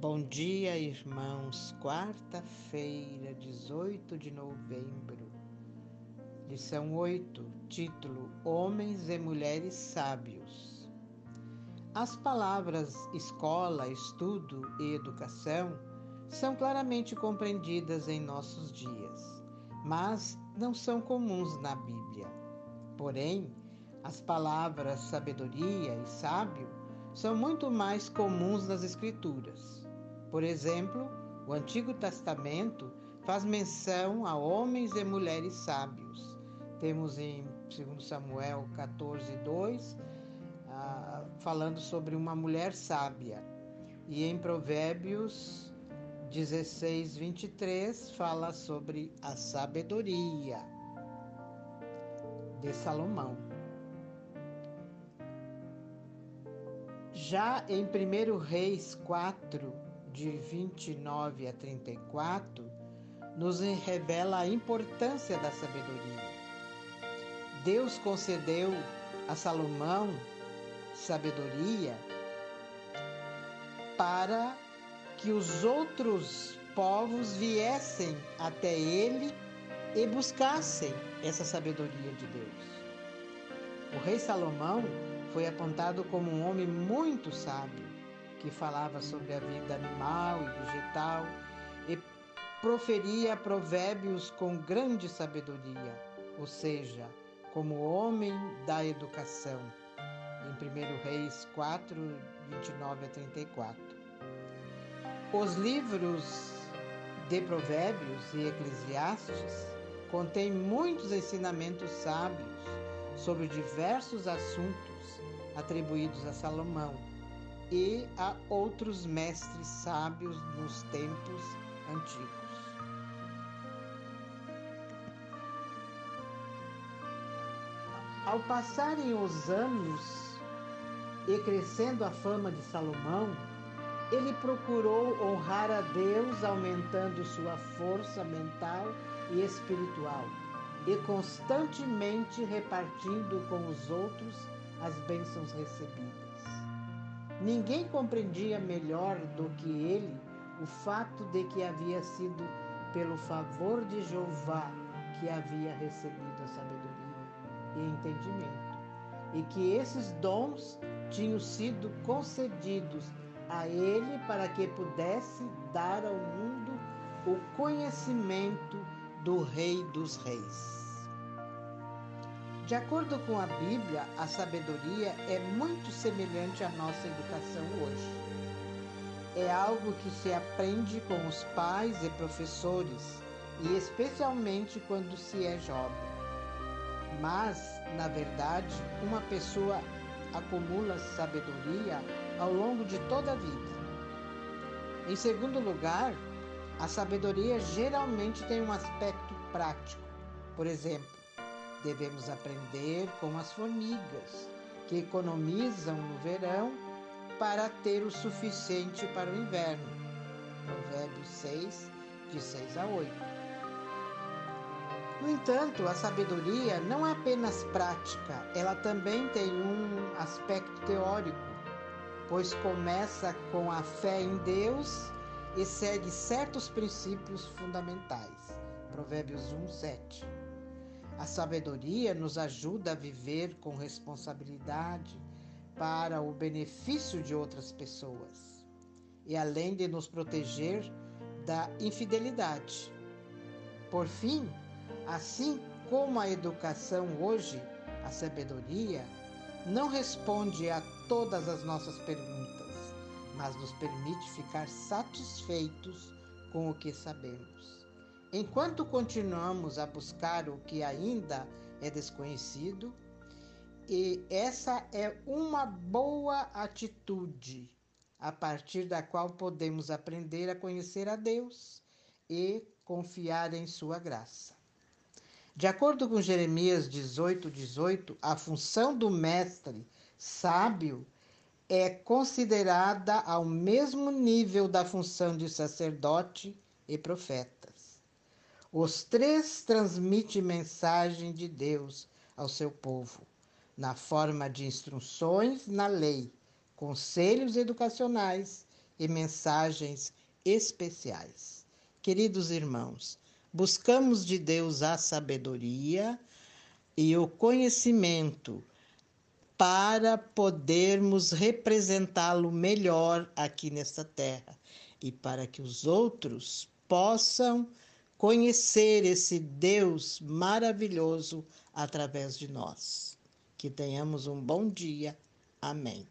Bom dia, irmãos. Quarta-feira, 18 de novembro. Lição 8, título: Homens e Mulheres Sábios. As palavras escola, estudo e educação são claramente compreendidas em nossos dias, mas não são comuns na Bíblia. Porém, as palavras sabedoria e sábio são muito mais comuns nas Escrituras. Por exemplo, o Antigo Testamento faz menção a homens e mulheres sábios. Temos em 2 Samuel 14, 2, ah, falando sobre uma mulher sábia. E em Provérbios 16, 23, fala sobre a sabedoria de Salomão. Já em 1 Reis 4, de 29 a 34, nos revela a importância da sabedoria. Deus concedeu a Salomão sabedoria para que os outros povos viessem até ele e buscassem essa sabedoria de Deus. O rei Salomão foi apontado como um homem muito sábio que falava sobre a vida animal e vegetal e proferia provérbios com grande sabedoria, ou seja, como homem da educação. Em 1 Reis 4, 29 a 34. Os livros de Provérbios e Eclesiastes contêm muitos ensinamentos sábios sobre diversos assuntos atribuídos a Salomão e a outros mestres sábios nos tempos antigos. Ao passarem os anos e crescendo a fama de Salomão, ele procurou honrar a Deus, aumentando sua força mental e espiritual, e constantemente repartindo com os outros as bênçãos recebidas. Ninguém compreendia melhor do que ele o fato de que havia sido pelo favor de Jeová que havia recebido a sabedoria e entendimento, e que esses dons tinham sido concedidos a ele para que pudesse dar ao mundo o conhecimento do Rei dos Reis. De acordo com a Bíblia, a sabedoria é muito semelhante à nossa educação hoje. É algo que se aprende com os pais e professores, e especialmente quando se é jovem. Mas, na verdade, uma pessoa acumula sabedoria ao longo de toda a vida. Em segundo lugar, a sabedoria geralmente tem um aspecto prático. Por exemplo, Devemos aprender com as formigas, que economizam no verão para ter o suficiente para o inverno. Provérbios 6, de 6 a 8. No entanto, a sabedoria não é apenas prática, ela também tem um aspecto teórico, pois começa com a fé em Deus e segue certos princípios fundamentais. Provérbios 1, 7. A sabedoria nos ajuda a viver com responsabilidade para o benefício de outras pessoas e além de nos proteger da infidelidade. Por fim, assim como a educação hoje, a sabedoria não responde a todas as nossas perguntas, mas nos permite ficar satisfeitos com o que sabemos. Enquanto continuamos a buscar o que ainda é desconhecido, e essa é uma boa atitude, a partir da qual podemos aprender a conhecer a Deus e confiar em Sua graça. De acordo com Jeremias 18, 18, a função do mestre sábio é considerada ao mesmo nível da função de sacerdote e profetas. Os três transmitem mensagem de Deus ao seu povo, na forma de instruções na lei, conselhos educacionais e mensagens especiais. Queridos irmãos, buscamos de Deus a sabedoria e o conhecimento para podermos representá-lo melhor aqui nesta terra e para que os outros possam conhecer esse Deus maravilhoso através de nós. Que tenhamos um bom dia. Amém.